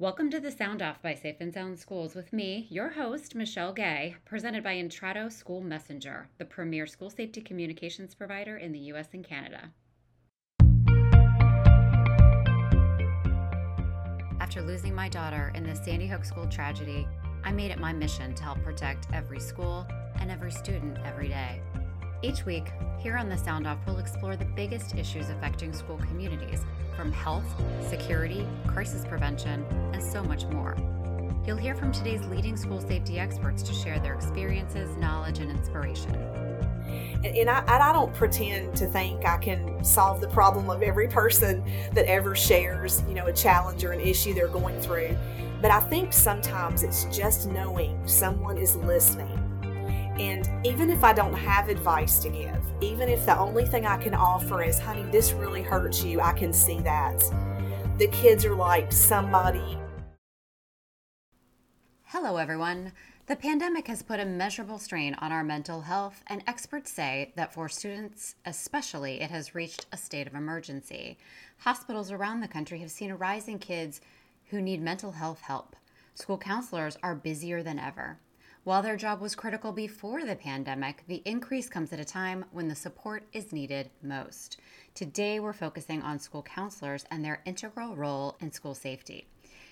Welcome to the Sound Off by Safe and Sound Schools with me, your host, Michele Gay, presented by Intrado School Messenger, the premier school safety communications provider in the U.S. and Canada. After losing my daughter in the Sandy Hook school tragedy, I made it my mission to help protect every school and every student every day. Each week, here on the Sound Off, we'll explore the biggest issues affecting school communities from health, security, crisis prevention, and so much more. You'll hear from today's leading school safety experts to share their experiences, knowledge, and inspiration. And I, I don't pretend to think I can solve the problem of every person that ever shares, you know, a challenge or an issue they're going through. But I think sometimes it's just knowing someone is listening and even if I don't have advice to give, even if the only thing I can offer is, honey, this really hurts you, I can see that. The kids are like somebody. Hello, everyone. The pandemic has put a measurable strain on our mental health, and experts say that for students especially, it has reached a state of emergency. Hospitals around the country have seen a rise in kids who need mental health help. School counselors are busier than ever. While their job was critical before the pandemic, the increase comes at a time when the support is needed most. Today, we're focusing on school counselors and their integral role in school safety.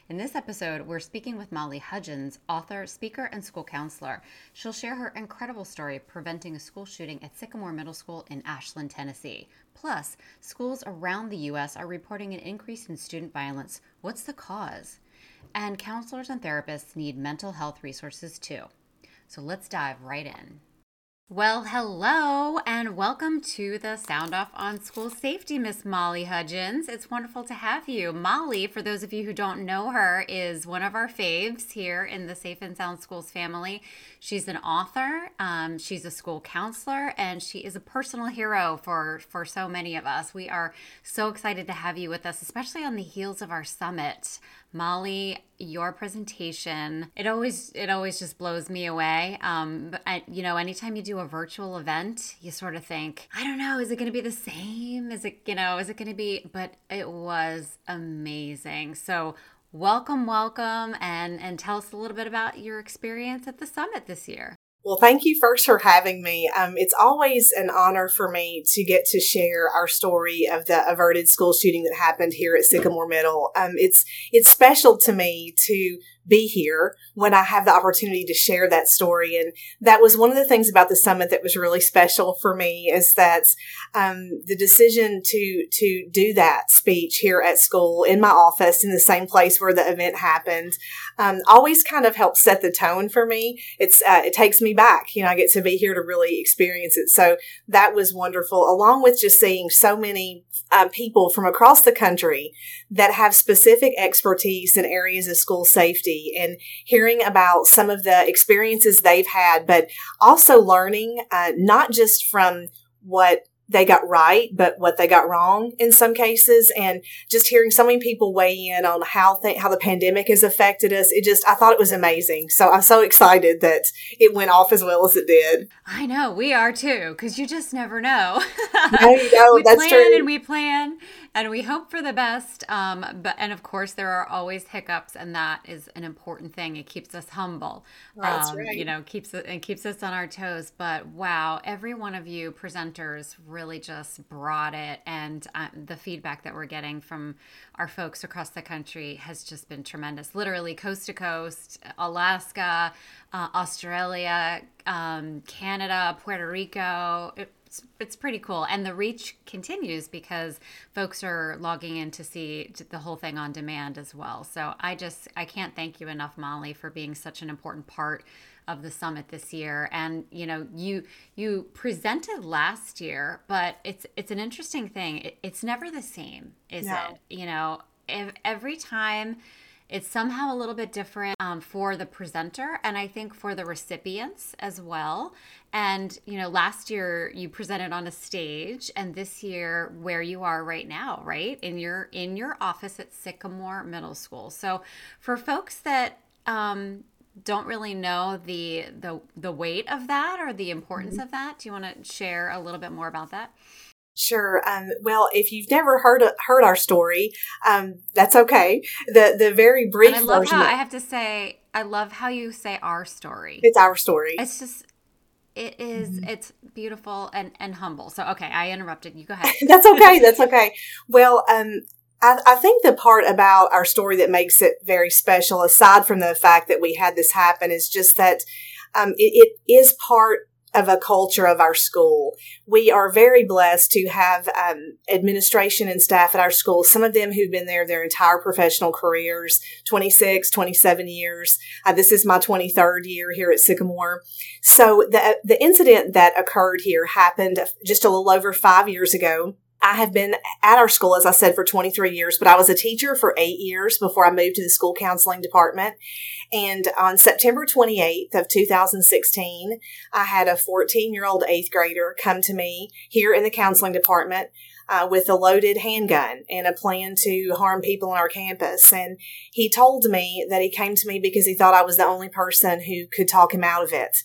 In this episode, we're speaking with Molly Hudgens, author, speaker, and school counselor. She'll share her incredible story preventing a school shooting at Sycamore Middle School in Ashland, Tennessee. Plus, schools around the U.S. are reporting an increase in student violence. What's the cause? And counselors and therapists need mental health resources too. So let's dive right in. Well, hello and welcome to the Sound Off on School Safety, Miss Molly Hudgens. It's wonderful to have you. Molly, for those of you who don't know her, is one of our faves here in the Safe and Sound Schools family. She's an author, um, she's a school counselor, and she is a personal hero for, for so many of us. We are so excited to have you with us, especially on the heels of our summit. Molly, your presentation it always it always just blows me away. Um, but I, you know, anytime you do a virtual event, you sort of think, I don't know, is it going to be the same? Is it you know, is it going to be? But it was amazing. So welcome, welcome, and and tell us a little bit about your experience at the summit this year. Well, thank you first for having me. Um, it's always an honor for me to get to share our story of the averted school shooting that happened here at Sycamore Middle. Um, it's it's special to me to be here when I have the opportunity to share that story. And that was one of the things about the summit that was really special for me is that um, the decision to to do that speech here at school in my office in the same place where the event happened um, always kind of helps set the tone for me. It's uh, it takes me back. You know, I get to be here to really experience it. So that was wonderful, along with just seeing so many uh, people from across the country that have specific expertise in areas of school safety and hearing about some of the experiences they've had, but also learning uh, not just from what they got right, but what they got wrong in some cases. And just hearing so many people weigh in on how th- how the pandemic has affected us, it just I thought it was amazing. So I'm so excited that it went off as well as it did. I know we are too, because you just never know. no, you know, we that's plan true. and we plan and we hope for the best. Um, but and of course there are always hiccups, and that is an important thing. It keeps us humble. That's um, right. You know, keeps it and keeps us on our toes. But wow, every one of you presenters really just brought it, and uh, the feedback that we're getting from our folks across the country has just been tremendous. Literally coast to coast, Alaska, uh, Australia, um, Canada, Puerto Rico. It, it's, it's pretty cool. And the reach continues because folks are logging in to see the whole thing on demand as well. So i just i can't thank you enough molly for being such an important part of the summit this year. And you know you you presented last year but it's it's an interesting thing. It, it's never the same is No. it? You know ev- every time it's somehow a little bit different um, for the presenter and i think for the recipients as well. And you know last year you presented on a stage and this year where you are right now right? In your in your office at sycamore middle school. So for folks that um, don't really know the the the weight of that or the importance of that do you want to share a little bit more about that Sure. Um, well, if you've never heard heard our story, um, that's okay. The the very brief and I love version. How, I have to say, I love how you say our story. It's our story. It's just it is, mm-hmm. it's beautiful and and humble. So okay, I interrupted. You go ahead. that's okay. That's okay. Well, um, I, I, think the part about our story that makes it very special, aside from the fact that we had this happen, is just that um, it, it is part of a culture of our school. We are very blessed to have um, administration and staff at our school, some of them who've been there their entire professional careers 26, 27 years. Uh, this is my 23rd year here at Sycamore. So the, the incident that occurred here happened just a little over five years ago. I have been at our school, as I said, for 23 years, but I was a teacher for eight years before I moved to the school counseling department. And on September 28th of 2016, I had a 14 year old eighth grader come to me here in the counseling department uh, with a loaded handgun and a plan to harm people on our campus. And he told me that he came to me because he thought I was the only person who could talk him out of it.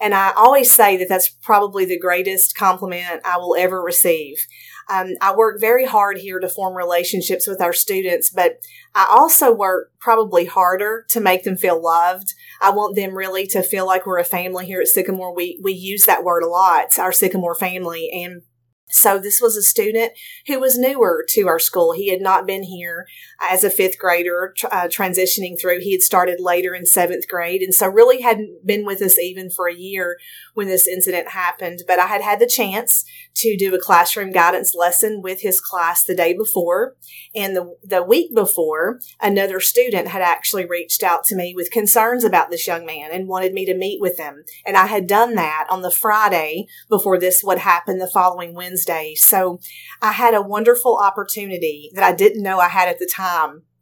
And I always say that that's probably the greatest compliment I will ever receive. Um, I work very hard here to form relationships with our students, but I also work probably harder to make them feel loved. I want them really to feel like we're a family here at Sycamore. We, we use that word a lot, our Sycamore family. And so this was a student who was newer to our school. He had not been here as a fifth grader uh, transitioning through. He had started later in seventh grade. And so really hadn't been with us even for a year when this incident happened. But I had had the chance to do a classroom guidance lesson with his class the day before. And the, the week before, another student had actually reached out to me with concerns about this young man and wanted me to meet with him. And I had done that on the Friday before this would happen the following Wednesday. So I had a wonderful opportunity that I didn't know I had at the time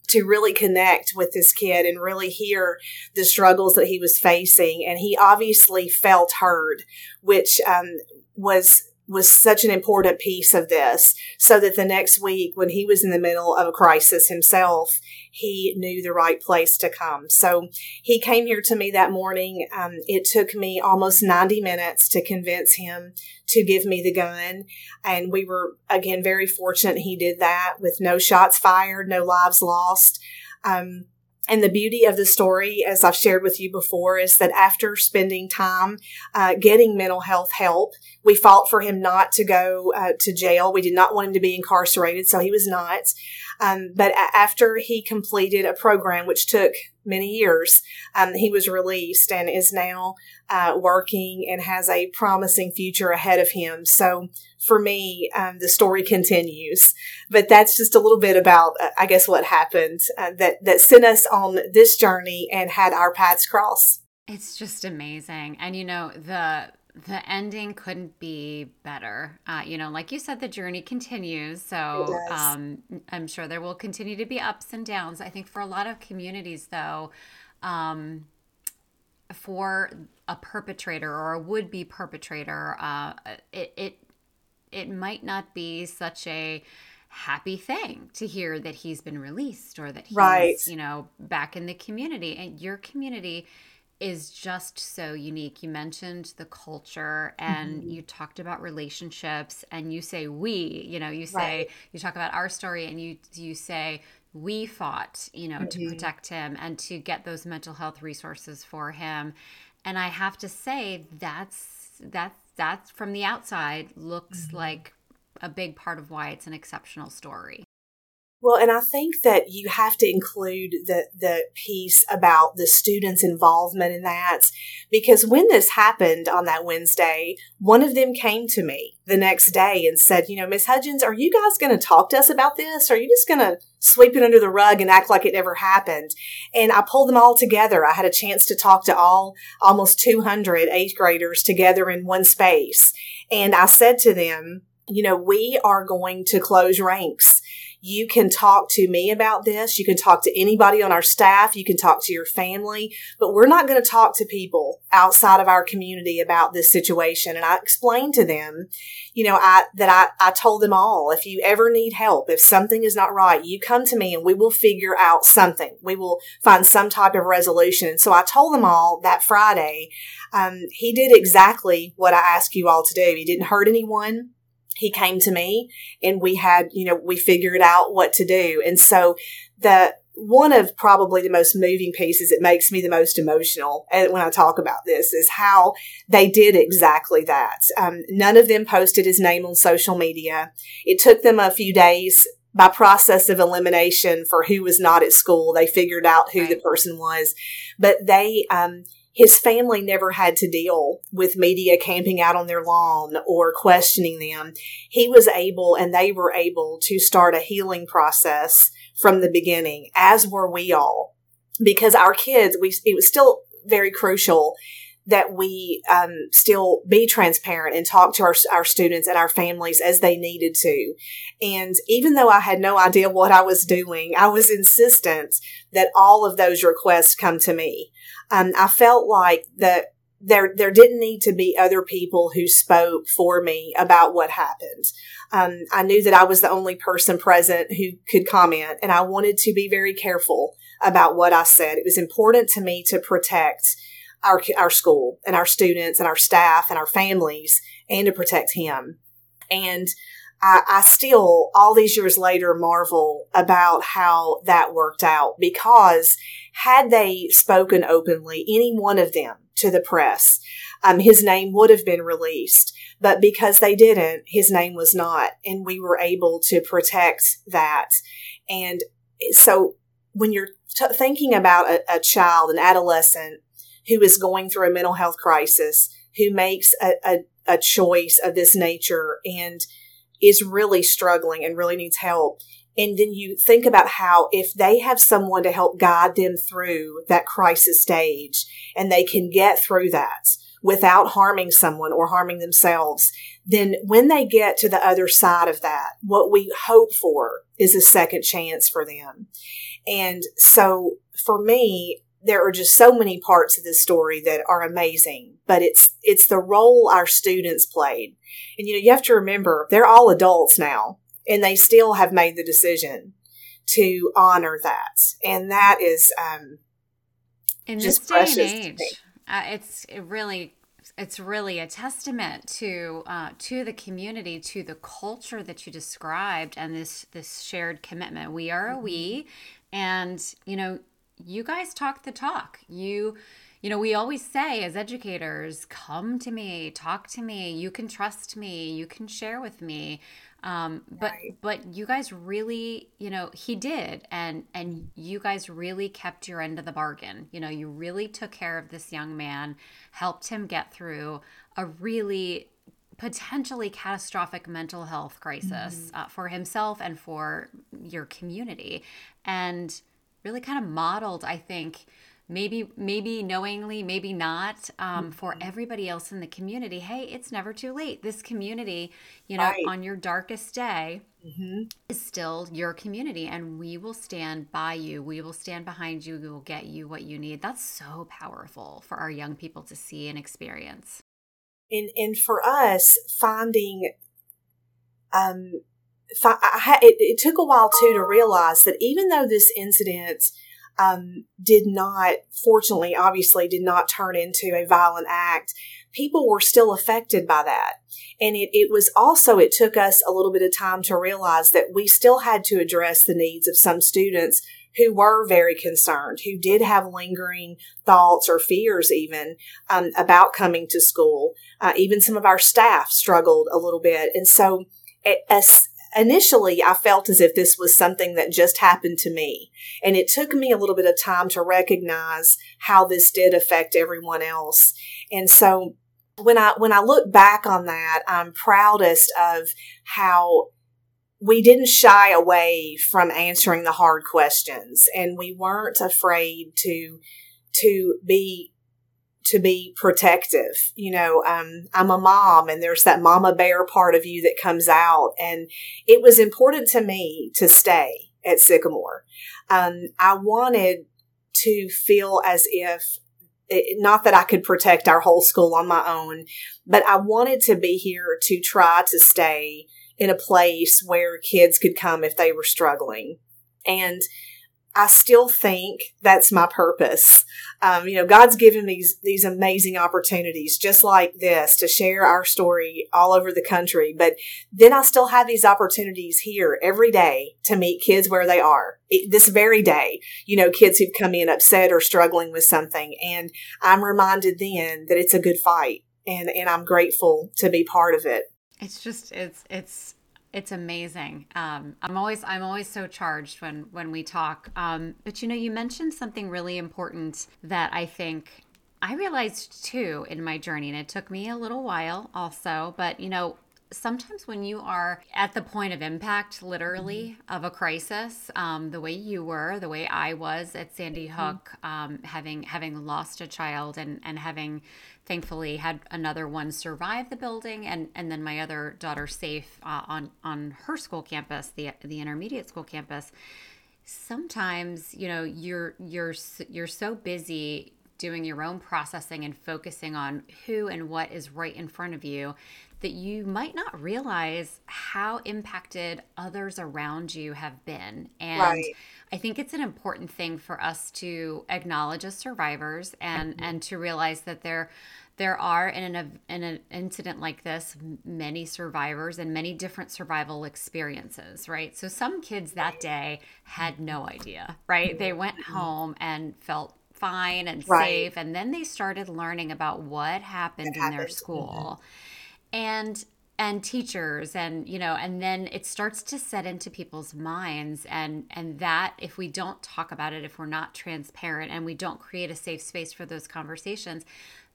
to really connect with this kid and really hear the struggles that he was facing. And he obviously felt heard, which um, was was such an important piece of this so that the next week when he was in the middle of a crisis himself he knew the right place to come. So he came here to me that morning. Um, it took me almost 90 minutes to convince him to give me the gun and we were again very fortunate he did that with no shots fired no lives lost. Um, and the beauty of the story, as I've shared with you before, is that after spending time uh, getting mental health help, we fought for him not to go uh, to jail. We did not want him to be incarcerated, so he was not. Um, but after he completed a program, which took many years, um, he was released and is now uh, working and has a promising future ahead of him. So for me, um, the story continues. But that's just a little bit about, uh, I guess, what happened uh, that that sent us on this journey and had our paths cross. It's just amazing, and you know the the ending couldn't be better. Uh, you know, like you said, the journey continues. So um, I'm sure there will continue to be ups and downs. I think for a lot of communities, though, um, for a perpetrator or a would be perpetrator, uh, it, it it might not be such a happy thing to hear that he's been released or that he's right. you know back in the community and your community is just so unique. You mentioned the culture and mm-hmm. you talked about relationships and you say we, you know, you say right. you talk about our story and you you say we fought, you know, mm-hmm. to protect him and to get those mental health resources for him. And I have to say that's that's that's from the outside looks mm-hmm. like a big part of why it's an exceptional story. Well, and I think that you have to include the, the piece about the students' involvement in that because when this happened on that Wednesday, one of them came to me the next day and said, You know, Miss Hudgens, are you guys going to talk to us about this? Or are you just going to sweep it under the rug and act like it never happened? And I pulled them all together. I had a chance to talk to all almost 200 eighth graders together in one space. And I said to them, you know, we are going to close ranks you can talk to me about this. You can talk to anybody on our staff. You can talk to your family, but we're not going to talk to people outside of our community about this situation. And I explained to them, you know, I, that I, I told them all, if you ever need help, if something is not right, you come to me and we will figure out something. We will find some type of resolution. And so I told them all that Friday, um, he did exactly what I asked you all to do. He didn't hurt anyone. He came to me and we had, you know, we figured out what to do. And so the, one of probably the most moving pieces that makes me the most emotional when I talk about this is how they did exactly that. Um, none of them posted his name on social media. It took them a few days by process of elimination for who was not at school. They figured out who right. the person was, but they, um, his family never had to deal with media camping out on their lawn or questioning them. He was able and they were able to start a healing process from the beginning, as were we all, because our kids, we, it was still very crucial that we um, still be transparent and talk to our, our students and our families as they needed to. And even though I had no idea what I was doing, I was insistent that all of those requests come to me. Um, I felt like that there there didn't need to be other people who spoke for me about what happened. Um, I knew that I was the only person present who could comment, and I wanted to be very careful about what I said. It was important to me to protect our our school and our students and our staff and our families, and to protect him. And I, I still, all these years later, marvel about how that worked out because had they spoken openly, any one of them to the press, um, his name would have been released. But because they didn't, his name was not. And we were able to protect that. And so when you're t- thinking about a, a, child, an adolescent who is going through a mental health crisis, who makes a, a, a choice of this nature and is really struggling and really needs help. And then you think about how if they have someone to help guide them through that crisis stage and they can get through that without harming someone or harming themselves, then when they get to the other side of that, what we hope for is a second chance for them. And so for me, there are just so many parts of this story that are amazing, but it's, it's the role our students played. And you know, you have to remember they're all adults now and they still have made the decision to honor that. And that is, um, in this day and age, uh, it's it really it's really a testament to uh, to the community, to the culture that you described, and this this shared commitment. We are a we, mm-hmm. and you know you guys talk the talk. You, you know, we always say as educators, come to me, talk to me. You can trust me. You can share with me. Um, but right. but you guys really, you know, he did, and and you guys really kept your end of the bargain. You know, you really took care of this young man, helped him get through a really potentially catastrophic mental health crisis mm-hmm. uh, for himself and for your community, and really kind of modeled, I think, maybe maybe knowingly maybe not um, mm-hmm. for everybody else in the community hey it's never too late this community you know right. on your darkest day mm-hmm. is still your community and we will stand by you we will stand behind you we will get you what you need that's so powerful for our young people to see and experience and and for us finding um It, it took a while too to realize that even though this incident um, did not, fortunately, obviously, did not turn into a violent act, people were still affected by that. And it, it was also, it took us a little bit of time to realize that we still had to address the needs of some students who were very concerned, who did have lingering thoughts or fears even um, about coming to school. Uh, even some of our staff struggled a little bit. And so, as, initially I felt as if this was something that just happened to me. And it took me a little bit of time to recognize how this did affect everyone else. And so when I when I look back on that, I'm proudest of how we didn't shy away from answering the hard questions and we weren't afraid to to be to be protective. You know, um, I'm a mom and there's that mama bear part of you that comes out. And it was important to me to stay at Sycamore. Um, I wanted to feel as if it, not that I could protect our whole school on my own, but I wanted to be here to try to stay in a place where kids could come if they were struggling. And I still think that's my purpose. Um, you know, God's given me these, these amazing opportunities just like this to share our story all over the country. But then I still have these opportunities here every day to meet kids where they are. It, this very day, you know, kids who've come in upset or struggling with something. And I'm reminded then that it's a good fight and, and I'm grateful to be part of it. It's just, it's, it's, it's amazing. Um, I'm always I'm always so charged when when we talk. Um, but you know, you mentioned something really important that I think I realized too in my journey, and it took me a little while also. But you know, sometimes when you are at the point of impact, literally, mm-hmm. of a crisis, um, the way you were, the way I was at Sandy mm-hmm. Hook, um, having having lost a child and and having thankfully had another one survive the building and and then my other daughter safe uh, on on her school campus the the intermediate school campus sometimes you know you're you're you're so busy doing your own processing and focusing on who and what is right in front of you that you might not realize how impacted others around you have been and right. I think it's an important thing for us to acknowledge as survivors and mm-hmm. and to realize that there there are in an in an incident like this many survivors and many different survival experiences, right? So some kids that day had no idea, right? They went mm-hmm. home and felt fine and right. safe and then they started learning about what happened in their school. Mm-hmm. And and teachers and you know and then it starts to set into people's minds and and that if we don't talk about it if we're not transparent and we don't create a safe space for those conversations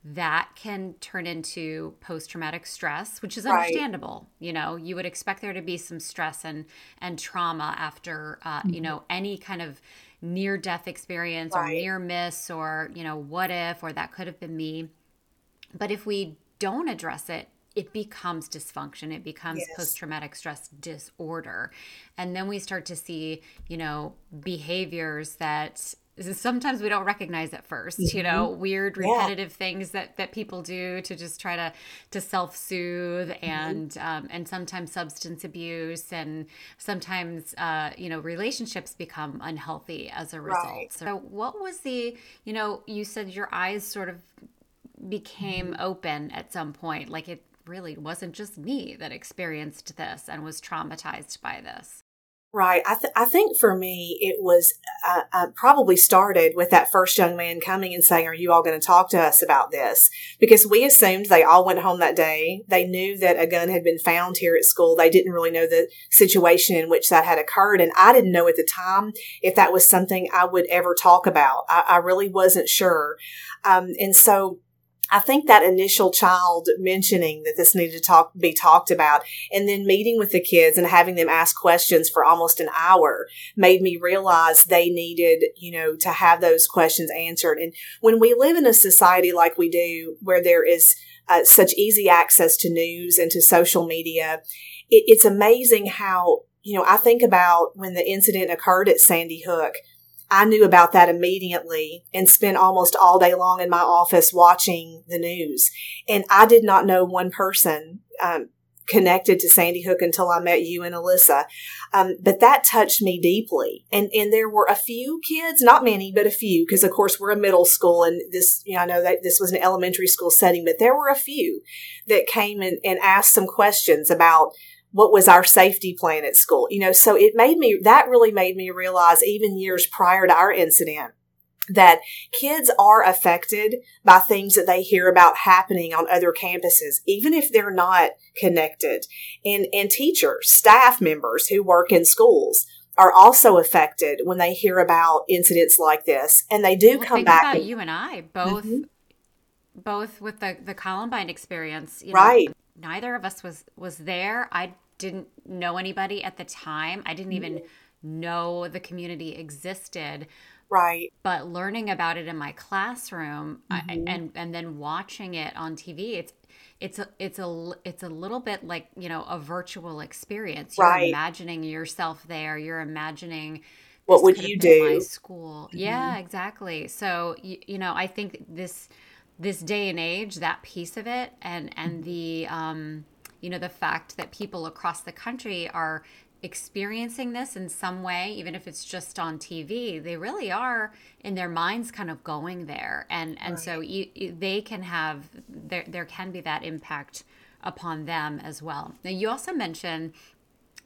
that can turn into post traumatic stress which is understandable right. you know you would expect there to be some stress and and trauma after uh, mm-hmm. you know any kind of near death experience right. or near miss or you know what if or that could have been me but if we don't address it it becomes dysfunction it becomes yes. post-traumatic stress disorder and then we start to see you know behaviors that sometimes we don't recognize at 1st mm-hmm. you know weird repetitive yeah. things that that people do to just try to to self-soothe mm-hmm. and um, and sometimes substance abuse and sometimes uh, you know relationships become unhealthy as a result right. so what was the you know you said your eyes sort of became mm-hmm. open at some point like it really wasn't just me that experienced this and was traumatized by this. Right. I, th- I think for me, it was uh, uh, probably started with that first young man coming and saying, Are you all going to talk to us about this? Because we assumed they all went home that day. They knew that a gun had been found here at school. They didn't really know the situation in which that had occurred. And I didn't know at the time if that was something I would ever talk about. I, I really wasn't sure. Um, and so I think that initial child mentioning that this needed to talk, be talked about and then meeting with the kids and having them ask questions for almost an hour made me realize they needed, you know, to have those questions answered. And when we live in a society like we do, where there is uh, such easy access to news and to social media, it, it's amazing how, you know, I think about when the incident occurred at Sandy Hook I knew about that immediately and spent almost all day long in my office watching the news. And I did not know one person um, connected to Sandy Hook until I met you and Alissa. Um, but that touched me deeply. And, and there were a few kids, not many, but a few, because of course we're a middle school and this, you know, I know that this was an elementary school setting, but there were a few that came and, and asked some questions about what was our safety plan at school? You know, so it made me, that really made me realize even years prior to our incident that kids are affected by things that they hear about happening on other campuses, even if they're not connected. And, and teachers, staff members who work in schools are also affected when they hear about incidents like this. And they do well, come back. About you and I both, mm-hmm. both with the, the Columbine experience, you know, right. Neither of us was, was there. I didn't know anybody at the time. I didn't even mm-hmm. know the community existed. Right. But learning about it in my classroom mm-hmm. I, and and then watching it on TV, it's it's a it's a it's a little bit like you know a virtual experience. You're right. imagining yourself there. You're imagining what would you do? In my school. Mm-hmm. Yeah, exactly. So you, you know, I think this this day and age, that piece of it, and and the um, you know the fact that people across the country are experiencing this in some way, even if it's just on TV, they really are in their minds kind of going there, and and right. so you, you, they can have there there can be that impact upon them as well. Now you also mentioned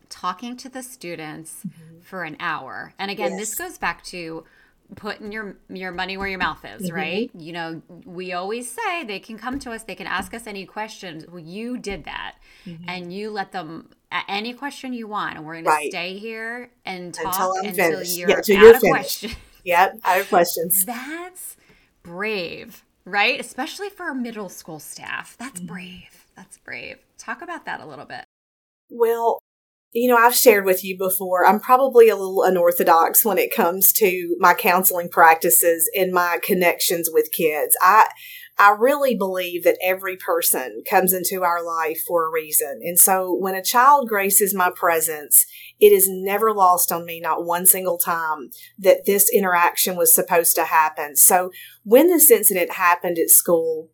talking to the students mm-hmm. for an hour, and again, yes. this goes back to putting your your money where your mouth is, mm-hmm. right? You know, we always say they can come to us, they can ask us any questions. Well, you did that, mm-hmm. and you let them any question you want, and we're going right. to stay here and talk until, until you're yeah, out you're of questions. Yep, out of questions. That's brave, right? Especially for a middle school staff. That's mm-hmm. brave. That's brave. Talk about that a little bit. Well, you know, I've shared with you before, I'm probably a little unorthodox when it comes to my counseling practices and my connections with kids. I, I really believe that every person comes into our life for a reason. And so when a child graces my presence, it is never lost on me, not one single time, that this interaction was supposed to happen. So when this incident happened at school,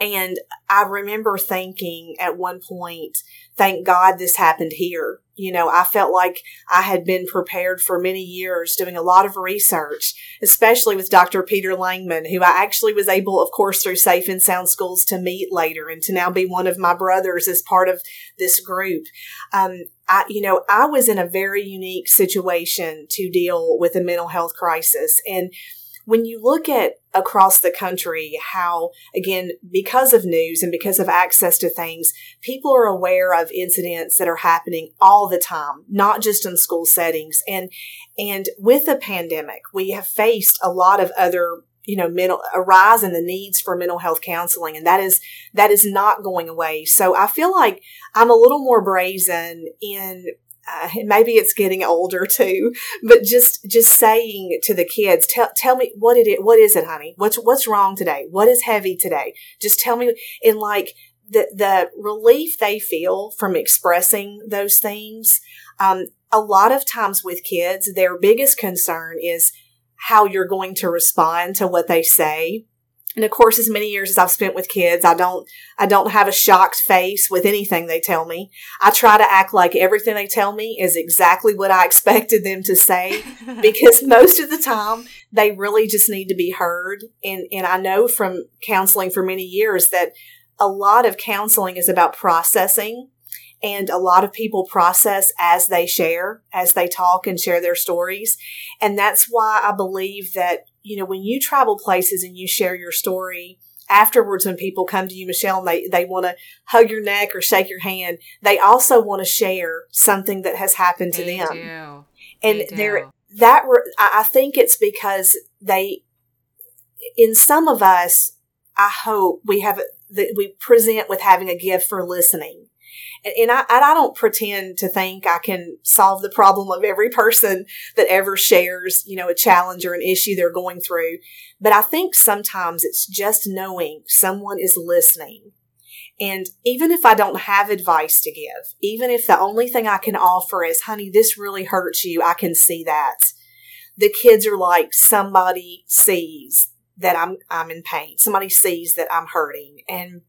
and I remember thinking at one point, thank God this happened here. You know, I felt like I had been prepared for many years doing a lot of research, especially with Dr. Peter Langman, who I actually was able, of course, through Safe and Sound Schools to meet later and to now be one of my brothers as part of this group. Um, I, you know, I was in a very unique situation to deal with a mental health crisis. And when you look at across the country how again because of news and because of access to things people are aware of incidents that are happening all the time not just in school settings. And and with the pandemic we have faced a lot of other you know mental a rise in the needs for mental health counseling and that is that is not going away. So i feel like i'm a little more brazen in uh, maybe it's getting older too, but just just saying to the kids, tell tell me what it is, what is it, honey? What's what's wrong today? What is heavy today? Just tell me. And like the the relief they feel from expressing those things. Um, a lot of times with kids, their biggest concern is how you're going to respond to what they say and of course, as many years as I've spent with kids, I don't, I don't have a shocked face with anything they tell me. I try to act like everything they tell me is exactly what I expected them to say because most of the time they really just need to be heard. And, and I know from counseling for many years that a lot of counseling is about processing and a lot of people process as they share, as they talk and share their stories. And that's why I believe that you know, when you travel places and you share your story, afterwards when people come to you, Michele, and they, they want to hug your neck or shake your hand, they also want to share something that has happened to they them. Do. And there, that, I think it's because they, in some of us, I hope we have, that we present with having a gift for listening and I, I don't pretend to think I can solve the problem of every person that ever shares, you know, a challenge or an issue they're going through. But I think sometimes it's just knowing someone is listening. And even if I don't have advice to give, even if the only thing I can offer is, honey, this really hurts you, I can see that. The kids are like, somebody sees that I'm, I'm in pain. Somebody sees that I'm hurting. And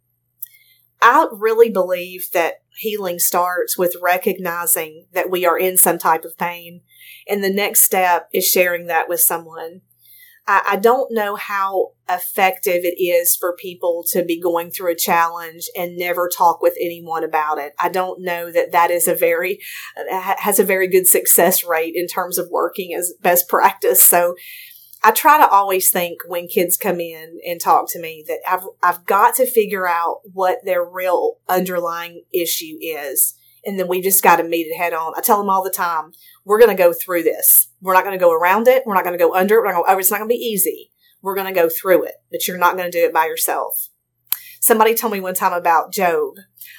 I really believe that healing starts with recognizing that we are in some type of pain. And the next step is sharing that with someone. I, I, don't know how effective it is for people to be going through a challenge and never talk with anyone about it. I don't know that that is a very, has a very good success rate in terms of working as best practice. So I try to always think when kids come in and talk to me that I've, I've got to figure out what their real underlying issue is. And then we just got to meet it head on. I tell them all the time, we're going to go through this. We're not going to go around it. We're not going to go under it. We're not gonna, oh, it's not going to be easy. We're going to go through it, but you're not going to do it by yourself. Somebody told me one time about Job.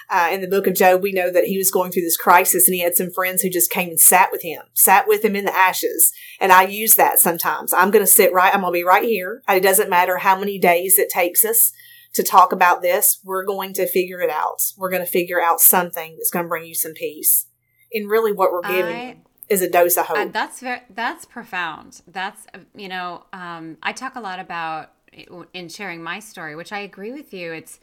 Uh, in the book of Job, we know that he was going through this crisis and he had some friends who just came and sat with him, sat with him in the ashes. And I use that sometimes. I'm going to sit right, I'm going to be right here. It doesn't matter how many days it takes us to talk about this. We're going to figure it out. We're going to figure out something that's going to bring you some peace. And really what we're giving. I- is a dose of hope. Uh, that's very that's profound. That's you know, um, I talk a lot about in sharing my story, which I agree with you. It's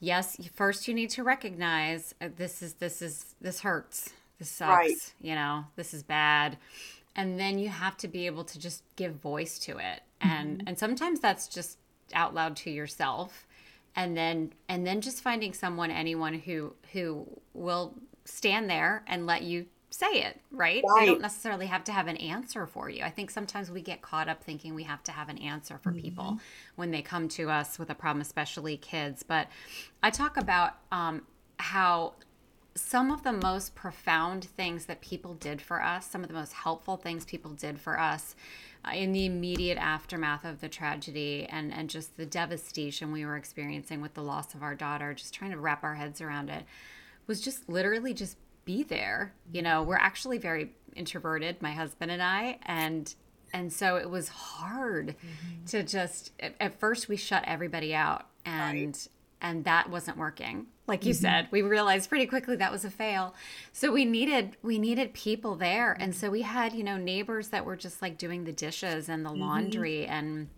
yes, first you need to recognize uh, this is this is this hurts. this sucks. Right. You know, this is bad. And then you have to be able to just give voice to it. And mm-hmm. and sometimes that's just out loud to yourself. And then and then just finding someone, anyone who who will stand there and let you say it, right? right? They don't necessarily have to have an answer for you. I think sometimes we get caught up thinking we have to have an answer for mm-hmm. people when they come to us with a problem, especially kids. But I talk about um, how some of the most profound things that people did for us, some of the most helpful things people did for us uh, in the immediate aftermath of the tragedy and, and just the devastation we were experiencing with the loss of our daughter, just trying to wrap our heads around it, was just literally just be there. You know, we're actually very introverted, my husband and I, and and so it was hard mm-hmm. to just at, at, first we shut everybody out and right. and that wasn't working like you mm-hmm. said we realized pretty quickly that was a fail so we needed we needed people there and mm-hmm. so we had you know neighbors that were just like doing the dishes and the mm-hmm. laundry and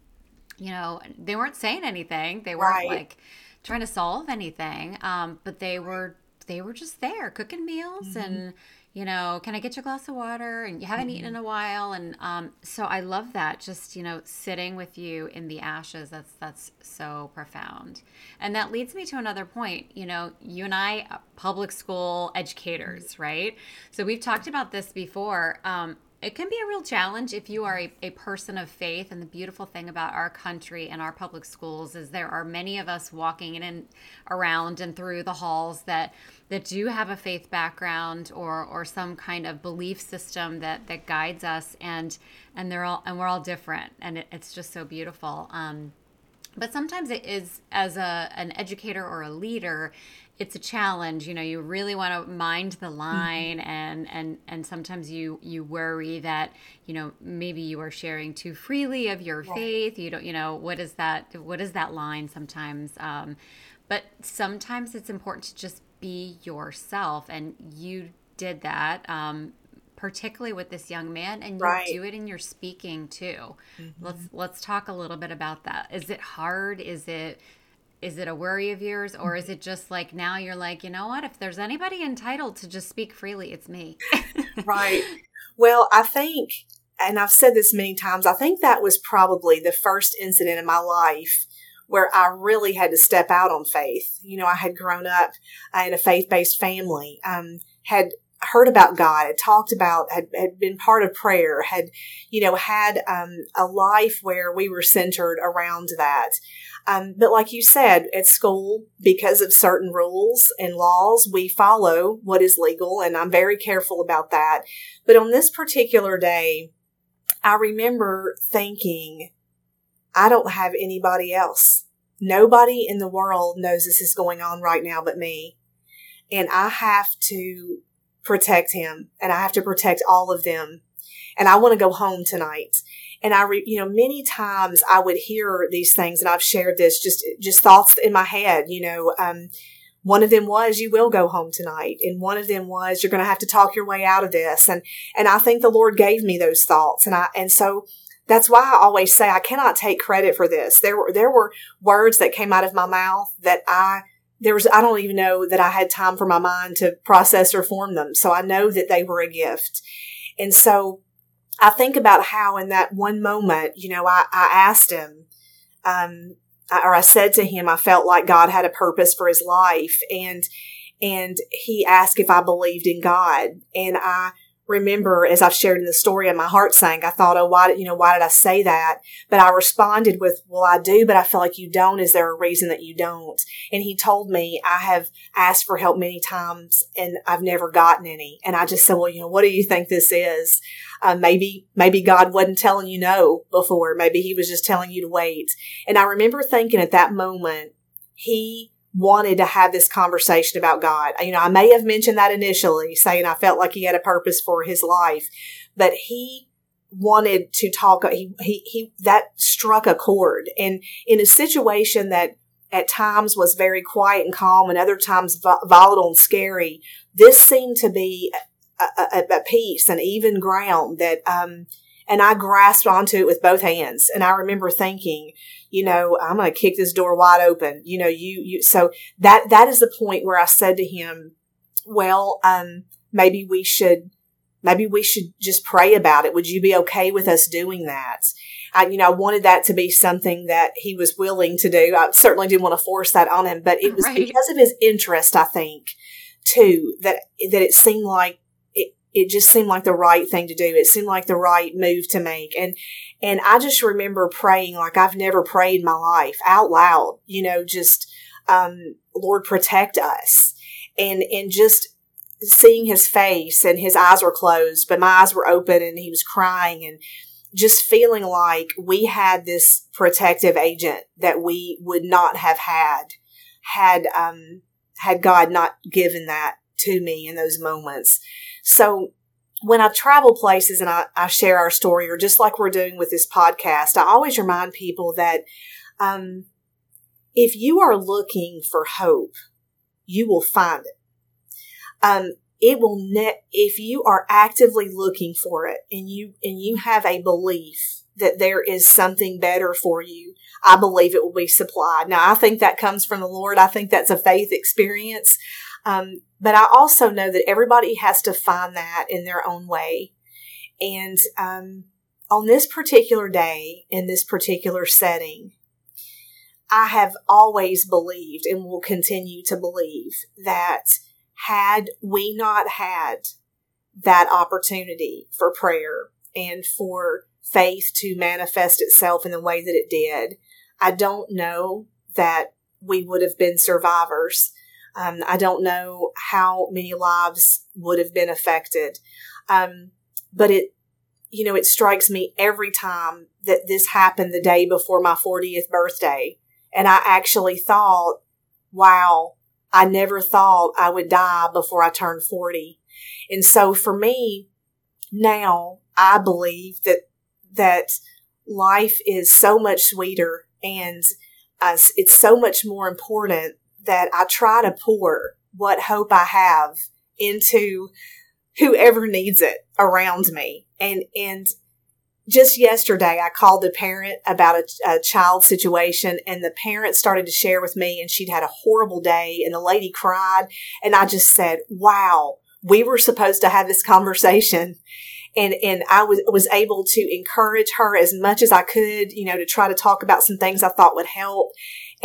you know they weren't saying anything they weren't right. like trying to solve anything um, but they were they were just there cooking meals mm-hmm. and you know can i get you a glass of water and you haven't mm-hmm. eaten in a while and um, so i love that just you know sitting with you in the ashes that's that's so profound and that leads me to another point you know you and i uh, public school educators right so we've talked about this before um, it can be a real challenge if you are a, a person of faith. And the beautiful thing about our country and our public schools is there are many of us walking in and around and through the halls that that do have a faith background or or some kind of belief system that that guides us and and they're all and we're all different and it, it's just so beautiful. Um, but sometimes it is as a an educator or a leader it's a challenge you know you really want to mind the mm-hmm. line mm-hmm. and and and sometimes you you worry that you know maybe you are sharing too freely of your faith you don't you know what is that what is that line sometimes um, but sometimes it's important to just be yourself and you did that um, particularly with this young man and you right. do it in your speaking too. Mm-hmm. let's let's talk a little bit about that. Is it hard? Is it is it a worry of yours or is it just like now you're like you know what? If there's anybody entitled to just speak freely it's me. Right. Well i think and i've said this many times i think that was probably the first incident in my life where i really had to step out on faith you know i had grown up uh, in a faith-based family um, had heard about God, had talked about, had, had been part of prayer, had, you know, had um, a life where we were centered around that. Um, but like you said, at school, because of certain rules and laws, we follow what is legal, and I'm very careful about that. But on this particular day, I remember thinking, I don't have anybody else. Nobody in the world knows this is going on right now but me. And I have to protect him and I have to protect all of them. And I want to go home tonight. And I, re, you know, many times I would hear these things and I've shared this just, just thoughts in my head, you know, um, one of them was you will go home tonight and one of them was you're going to have to talk your way out of this and and i think the lord gave me those thoughts and i and so that's why i always say i cannot take credit for this there were there were words that came out of my mouth that i there was I don't even know that I had time for my mind to process or form them. So I know that they were a gift. And so I think about how in that one moment, you know, I, I asked him, um, or I said to him, I felt like God had a purpose for his life. And, and he asked if I believed in God. And I, remember as I've shared in the story and my heart sank, I thought, oh, why did, you know, why did I say that? But I responded with, well, I do, but I feel like you don't. Is there a reason that you don't? And he told me I have asked for help many times and I've never gotten any. And I just said, well, you know, what do you think this is? Uh, maybe, maybe God wasn't telling you no before. Maybe he was just telling you to wait. And I remember thinking at that moment, he wanted to have this conversation about God. You know, I may have mentioned that initially, saying I felt like he had a purpose for his life, but he wanted to talk. He, he, he, that struck a chord. And in a situation that at times was very quiet and calm and other times volatile and scary, this seemed to be a, a, a peace, an even ground that, um, and I grasped onto it with both hands. And I remember thinking, you know, I'm going to kick this door wide open. You know, you, you, so that, that is the point where I said to him, well, um, maybe we should maybe we should just pray about it. Would you be okay with us doing that? I, you know, I wanted that to be something that he was willing to do. I certainly didn't want to force that on him, but it was right. because of his interest, I think, too, that, that it seemed like it, just seemed like the right thing to do. It seemed like the right move to make. And, and I just remember praying like I've never prayed in my life out loud, you know, just, um, Lord, protect us. And, and just seeing his face and his eyes were closed, but my eyes were open and he was crying and just feeling like we had this protective agent that we would not have had had um, had God not given that to me in those moments. So when I travel places and I, I share our story, or just like we're doing with this podcast, I always remind people that um, if you are looking for hope, you will find it. Um, it will net if you are actively looking for it and you and you have a belief that there is something better for you i believe it will be supplied now i think that comes from the lord i think that's a faith experience um, but i also know that everybody has to find that in their own way and um, on this particular day in this particular setting i have always believed and will continue to believe that had we not had that opportunity for prayer and for faith to manifest itself in the way that it did, I don't know that we would have been survivors. Um, I don't know how many lives would have been affected. Um, but it, you know, it strikes me every time that this happened the day before my 40th birthday. And I actually thought, wow, I never thought I would die before I turned 40. And so for me, now I believe that, that life is so much sweeter and uh, it's so much more important that I try to pour what hope I have into whoever needs it around me. And, and just yesterday, I called a parent about a, a, child situation, and the parent started to share with me, and she'd had a horrible day, and the lady cried, and I just said, "Wow, we were supposed to have this conversation." And, and I was, was able to encourage her as much as I could, you know, to try to talk about some things I thought would help.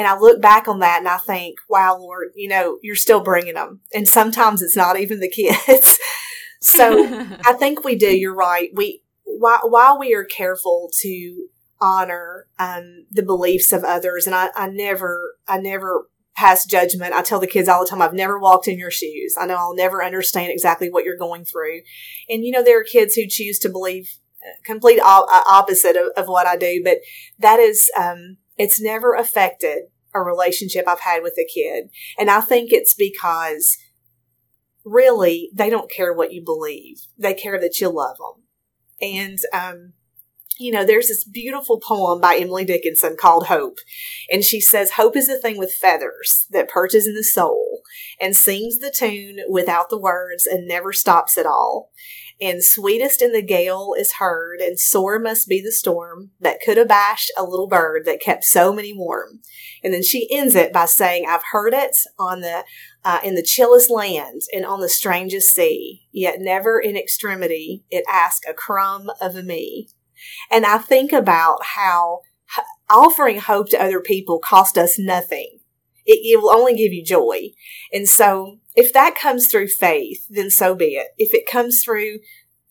And I look back on that and I think, wow, Lord, you know, you're still bringing them. And sometimes it's not even the kids. so I think we do. You're right. We, while, while we are careful to honor um, the beliefs of others, and I, I never, I never pass judgment. I tell the kids all the time, I've never walked in your shoes. I know I'll never understand exactly what you're going through. And you know, there are kids who choose to believe uh, complete uh, opposite of, of what I do, but that is, um, it's never affected a relationship I've had with a kid. And I think it's because really they don't care what you believe. They care that you love them. And, um, you know, there's this beautiful poem by Emily Dickinson called Hope. And she says, Hope is a thing with feathers that perches in the soul and sings the tune without the words and never stops at all. And sweetest in the gale is heard, and sore must be the storm that could abash a little bird that kept so many warm. And then she ends it by saying, I've heard it on the uh, in the chillest land and on the strangest sea, yet never in extremity it ask a crumb of me. And I think about how offering hope to other people cost us nothing. It, it will only give you joy. And so if that comes through faith, then so be it. If it comes through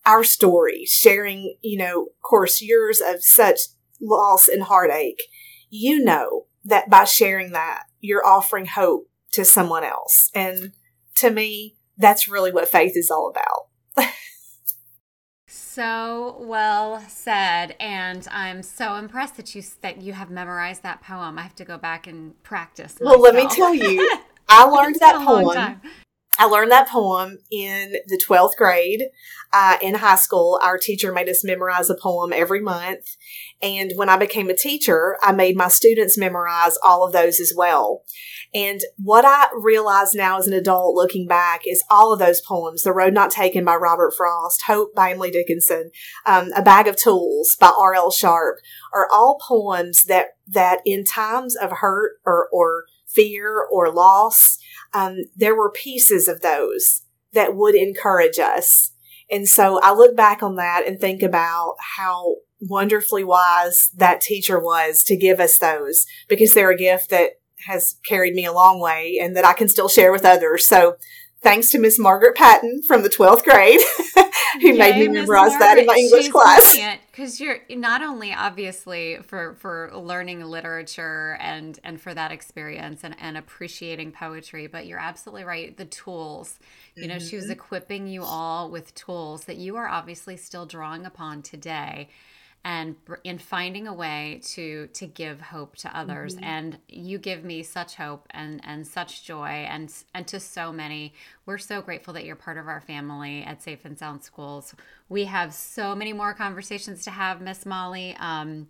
our story, sharing, you know, of course, years of such loss and heartache, you know that by sharing that, you're offering hope to someone else. And to me, that's really what faith is all about. so well said and i'm so impressed that you that you have memorized that poem i have to go back and practice myself. well let me tell you i learned that poem I learned that poem in the 12th grade uh, in high school. Our teacher made us memorize a poem every month. And when I became a teacher, I made my students memorize all of those as well. And what I realize now as an adult looking back is all of those poems, The Road Not Taken by Robert Frost, Hope by Emily Dickinson, um, A Bag of Tools by R.L. Sharpe are all poems that, that in times of hurt or, or fear or loss, um, there were pieces of those that would encourage us. And so I look back on that and think about how wonderfully wise that teacher was to give us those because they're a gift that has carried me a long way and that I can still share with others. So thanks to Miss Margaret Patton from the 12th grade who Yay, made me memorize that in my English She's class. Because you're not only obviously for, for learning literature and, and for that experience and, and appreciating poetry, but you're absolutely right. The tools, you know, mm-hmm. she was mm-hmm. equipping you all with tools that you are obviously still drawing upon today and in finding a way to to give hope to others. Mm-hmm. and you give me such hope and and such joy and and to so many. We're so grateful that you're part of our family at safe and sound schools. We have so many more conversations to have miss molly. Um,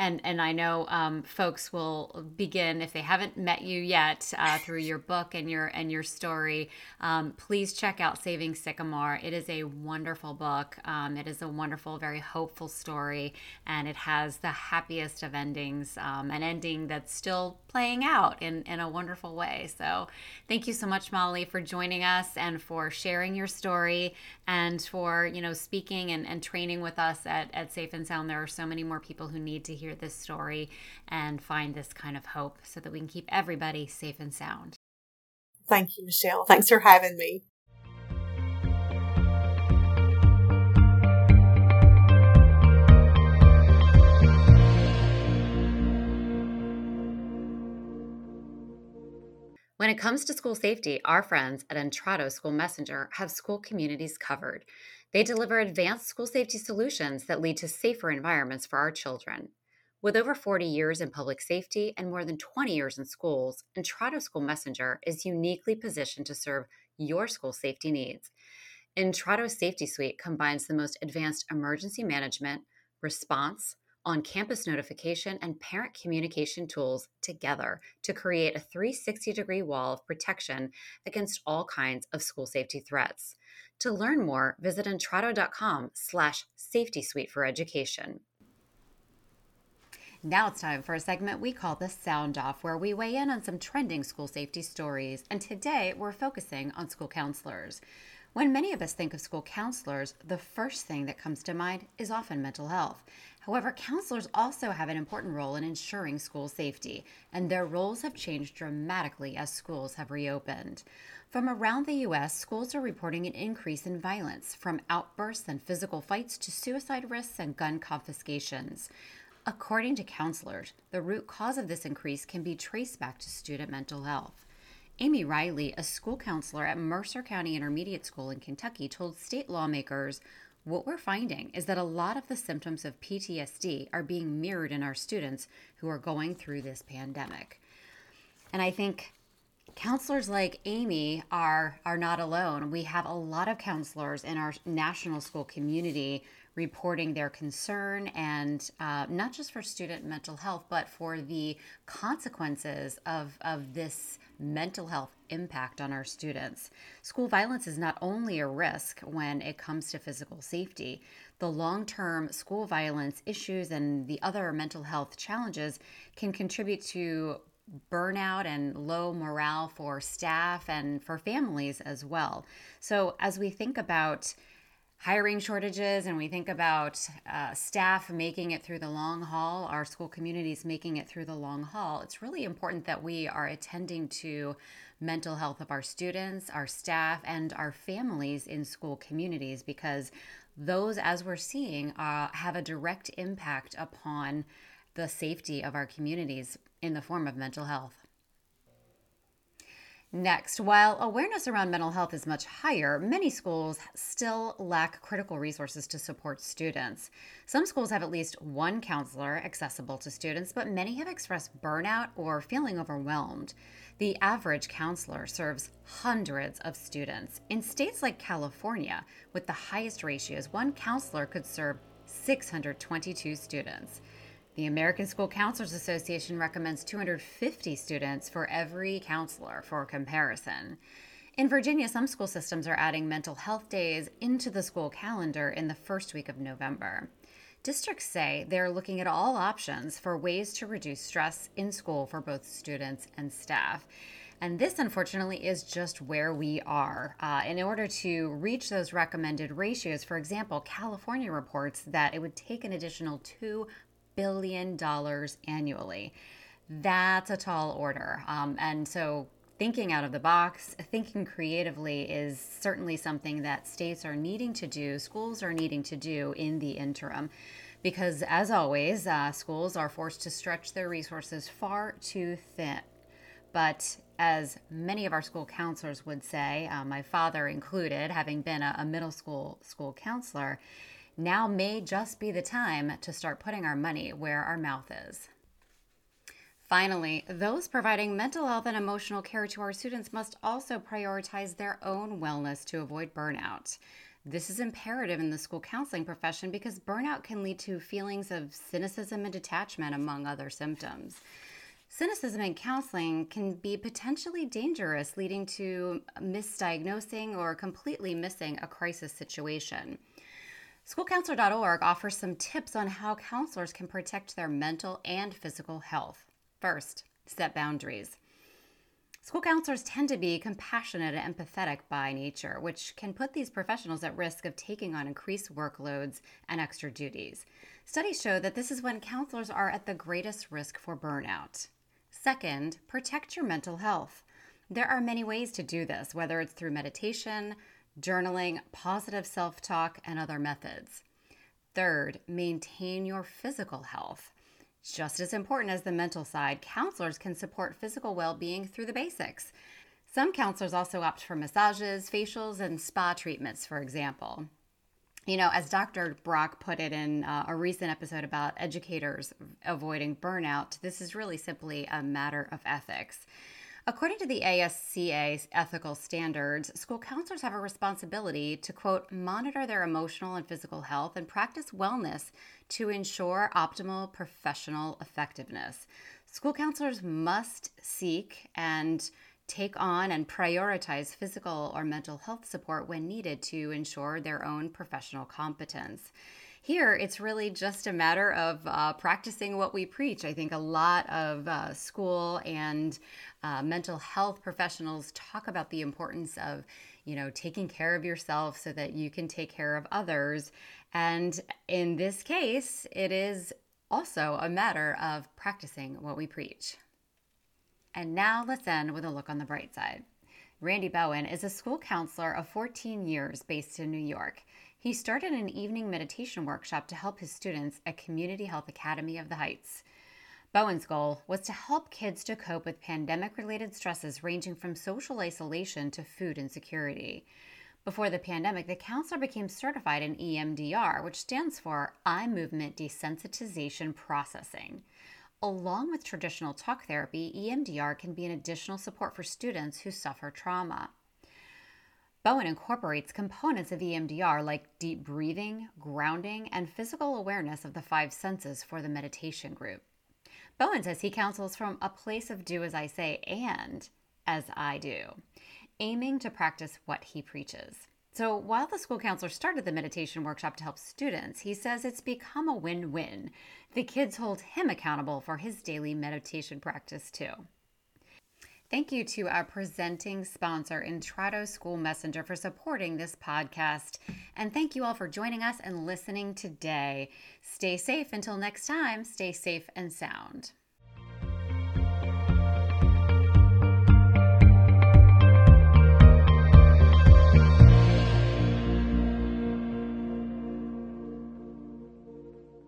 and and I know um, folks will begin if they haven't met you yet uh, through your book and your and your story. Um, please check out Saving Sycamore. It is a wonderful book. Um, it is a wonderful, very hopeful story, and it has the happiest of endings, um, an ending that's still playing out in in a wonderful way. So, thank you so much, Molly, for joining us and for sharing your story and for you know speaking and, and training with us at at Safe and Sound. There are so many more people who need to hear this story and find this kind of hope so that we can keep everybody safe and sound. Thank you, Michele. Thanks for having me. When it comes to school safety, our friends at Intrado School Messenger have school communities covered. They deliver advanced school safety solutions that lead to safer environments for our children. With over 40 years in public safety and more than 20 years in schools, Intrado School Messenger is uniquely positioned to serve your school safety needs. Intrado Safety Suite combines the most advanced emergency management, response, on campus notification, and parent communication tools together to create a 360 degree wall of protection against all kinds of school safety threats. To learn more, visit intrado.com slash safety suite for education. Now it's time for a segment we call the Sound Off, where we weigh in on some trending school safety stories. And today we're focusing on school counselors. When many of us think of school counselors, the first thing that comes to mind is often mental health. However, counselors also have an important role in ensuring school safety, and their roles have changed dramatically as schools have reopened. From around the U.S., schools are reporting an increase in violence, from outbursts and physical fights to suicide risks and gun confiscations. According to counselors, the root cause of this increase can be traced back to student mental health. Amy Riley, a school counselor at Mercer County Intermediate School in Kentucky, told state lawmakers what we're finding is that a lot of the symptoms of PTSD are being mirrored in our students who are going through this pandemic. And I think counselors like Amy are are not alone. We have a lot of counselors in our national school community reporting their concern and uh, not just for student mental health, but for the consequences of, of this mental health impact on our students. School violence is not only a risk when it comes to physical safety, the long term school violence issues and the other mental health challenges can contribute to burnout and low morale for staff and for families as well. So, as we think about hiring shortages and we think about uh, staff making it through the long haul, our school communities making it through the long haul, it's really important that we are attending to mental health of our students, our staff, and our families in school communities because those, as we're seeing, uh, have a direct impact upon the safety of our communities in the form of mental health. Next, while awareness around mental health is much higher, many schools still lack critical resources to support students. Some schools have at least one counselor accessible to students, but many have expressed burnout or feeling overwhelmed. The average counselor serves hundreds of students. In states like California, with the highest ratios, one counselor could serve 622 students. The American School Counselors Association recommends 250 students for every counselor for comparison. In Virginia, some school systems are adding mental health days into the school calendar in the first week of November. Districts say they're looking at all options for ways to reduce stress in school for both students and staff. And this, unfortunately, is just where we are. Uh, in order to reach those recommended ratios, for example, California reports that it would take an additional $2 billion dollars annually. That's a tall order. Um, and so thinking out of the box, thinking creatively is certainly something that states are needing to do, schools are needing to do in the interim. Because as always, uh, schools are forced to stretch their resources far too thin. But as many of our school counselors would say, uh, my father included, having been a, a middle school school counselor, now may just be the time to start putting our money where our mouth is. Finally, those providing mental health and emotional care to our students must also prioritize their own wellness to avoid burnout. This is imperative in the school counseling profession because burnout can lead to feelings of cynicism and detachment, among other symptoms. Cynicism in counseling can be potentially dangerous, leading to misdiagnosing or completely missing a crisis situation. SchoolCounselor.org offers some tips on how counselors can protect their mental and physical health. First, set boundaries. School counselors tend to be compassionate and empathetic by nature, which can put these professionals at risk of taking on increased workloads and extra duties. Studies show that this is when counselors are at the greatest risk for burnout. Second, protect your mental health. There are many ways to do this, whether it's through meditation, journaling, positive self talk, and other methods. Third, maintain your physical health. Just as important as the mental side, counselors can support physical well being through the basics. Some counselors also opt for massages, facials, and spa treatments, for example. You know, as Dr. Brock put it in uh, a recent episode about educators avoiding burnout, this is really simply a matter of ethics. According to the ASCA's ethical standards, school counselors have a responsibility to, quote, monitor their emotional and physical health and practice wellness to ensure optimal professional effectiveness. School counselors must seek and take on and prioritize physical or mental health support when needed to ensure their own professional competence. Here, it's really just a matter of uh, practicing what we preach. I think a lot of uh, school and uh, mental health professionals talk about the importance of, you know, taking care of yourself so that you can take care of others. And in this case, it is also a matter of practicing what we preach. And now let's end with a look on the bright side. Randy Bowen is a school counselor of 14 years based in New York. He started an evening meditation workshop to help his students at Community Health Academy of the Heights. Bowen's goal was to help kids to cope with pandemic related stresses ranging from social isolation to food insecurity. Before the pandemic, the counselor became certified in EMDR, which stands for Eye Movement Desensitization Processing. Along with traditional talk therapy, EMDR can be an additional support for students who suffer trauma. Bowen incorporates components of EMDR like deep breathing, grounding, and physical awareness of the five senses for the meditation group. Bowen says he counsels from a place of do as I say and as I do aiming to practice what he preaches. So, while the school counselor started the meditation workshop to help students, he says it's become a win win. The kids hold him accountable for his daily meditation practice, too. Thank you to our presenting sponsor, Intrado School Messenger, for supporting this podcast. And thank you all for joining us and listening today. Stay safe until next time, stay safe and sound.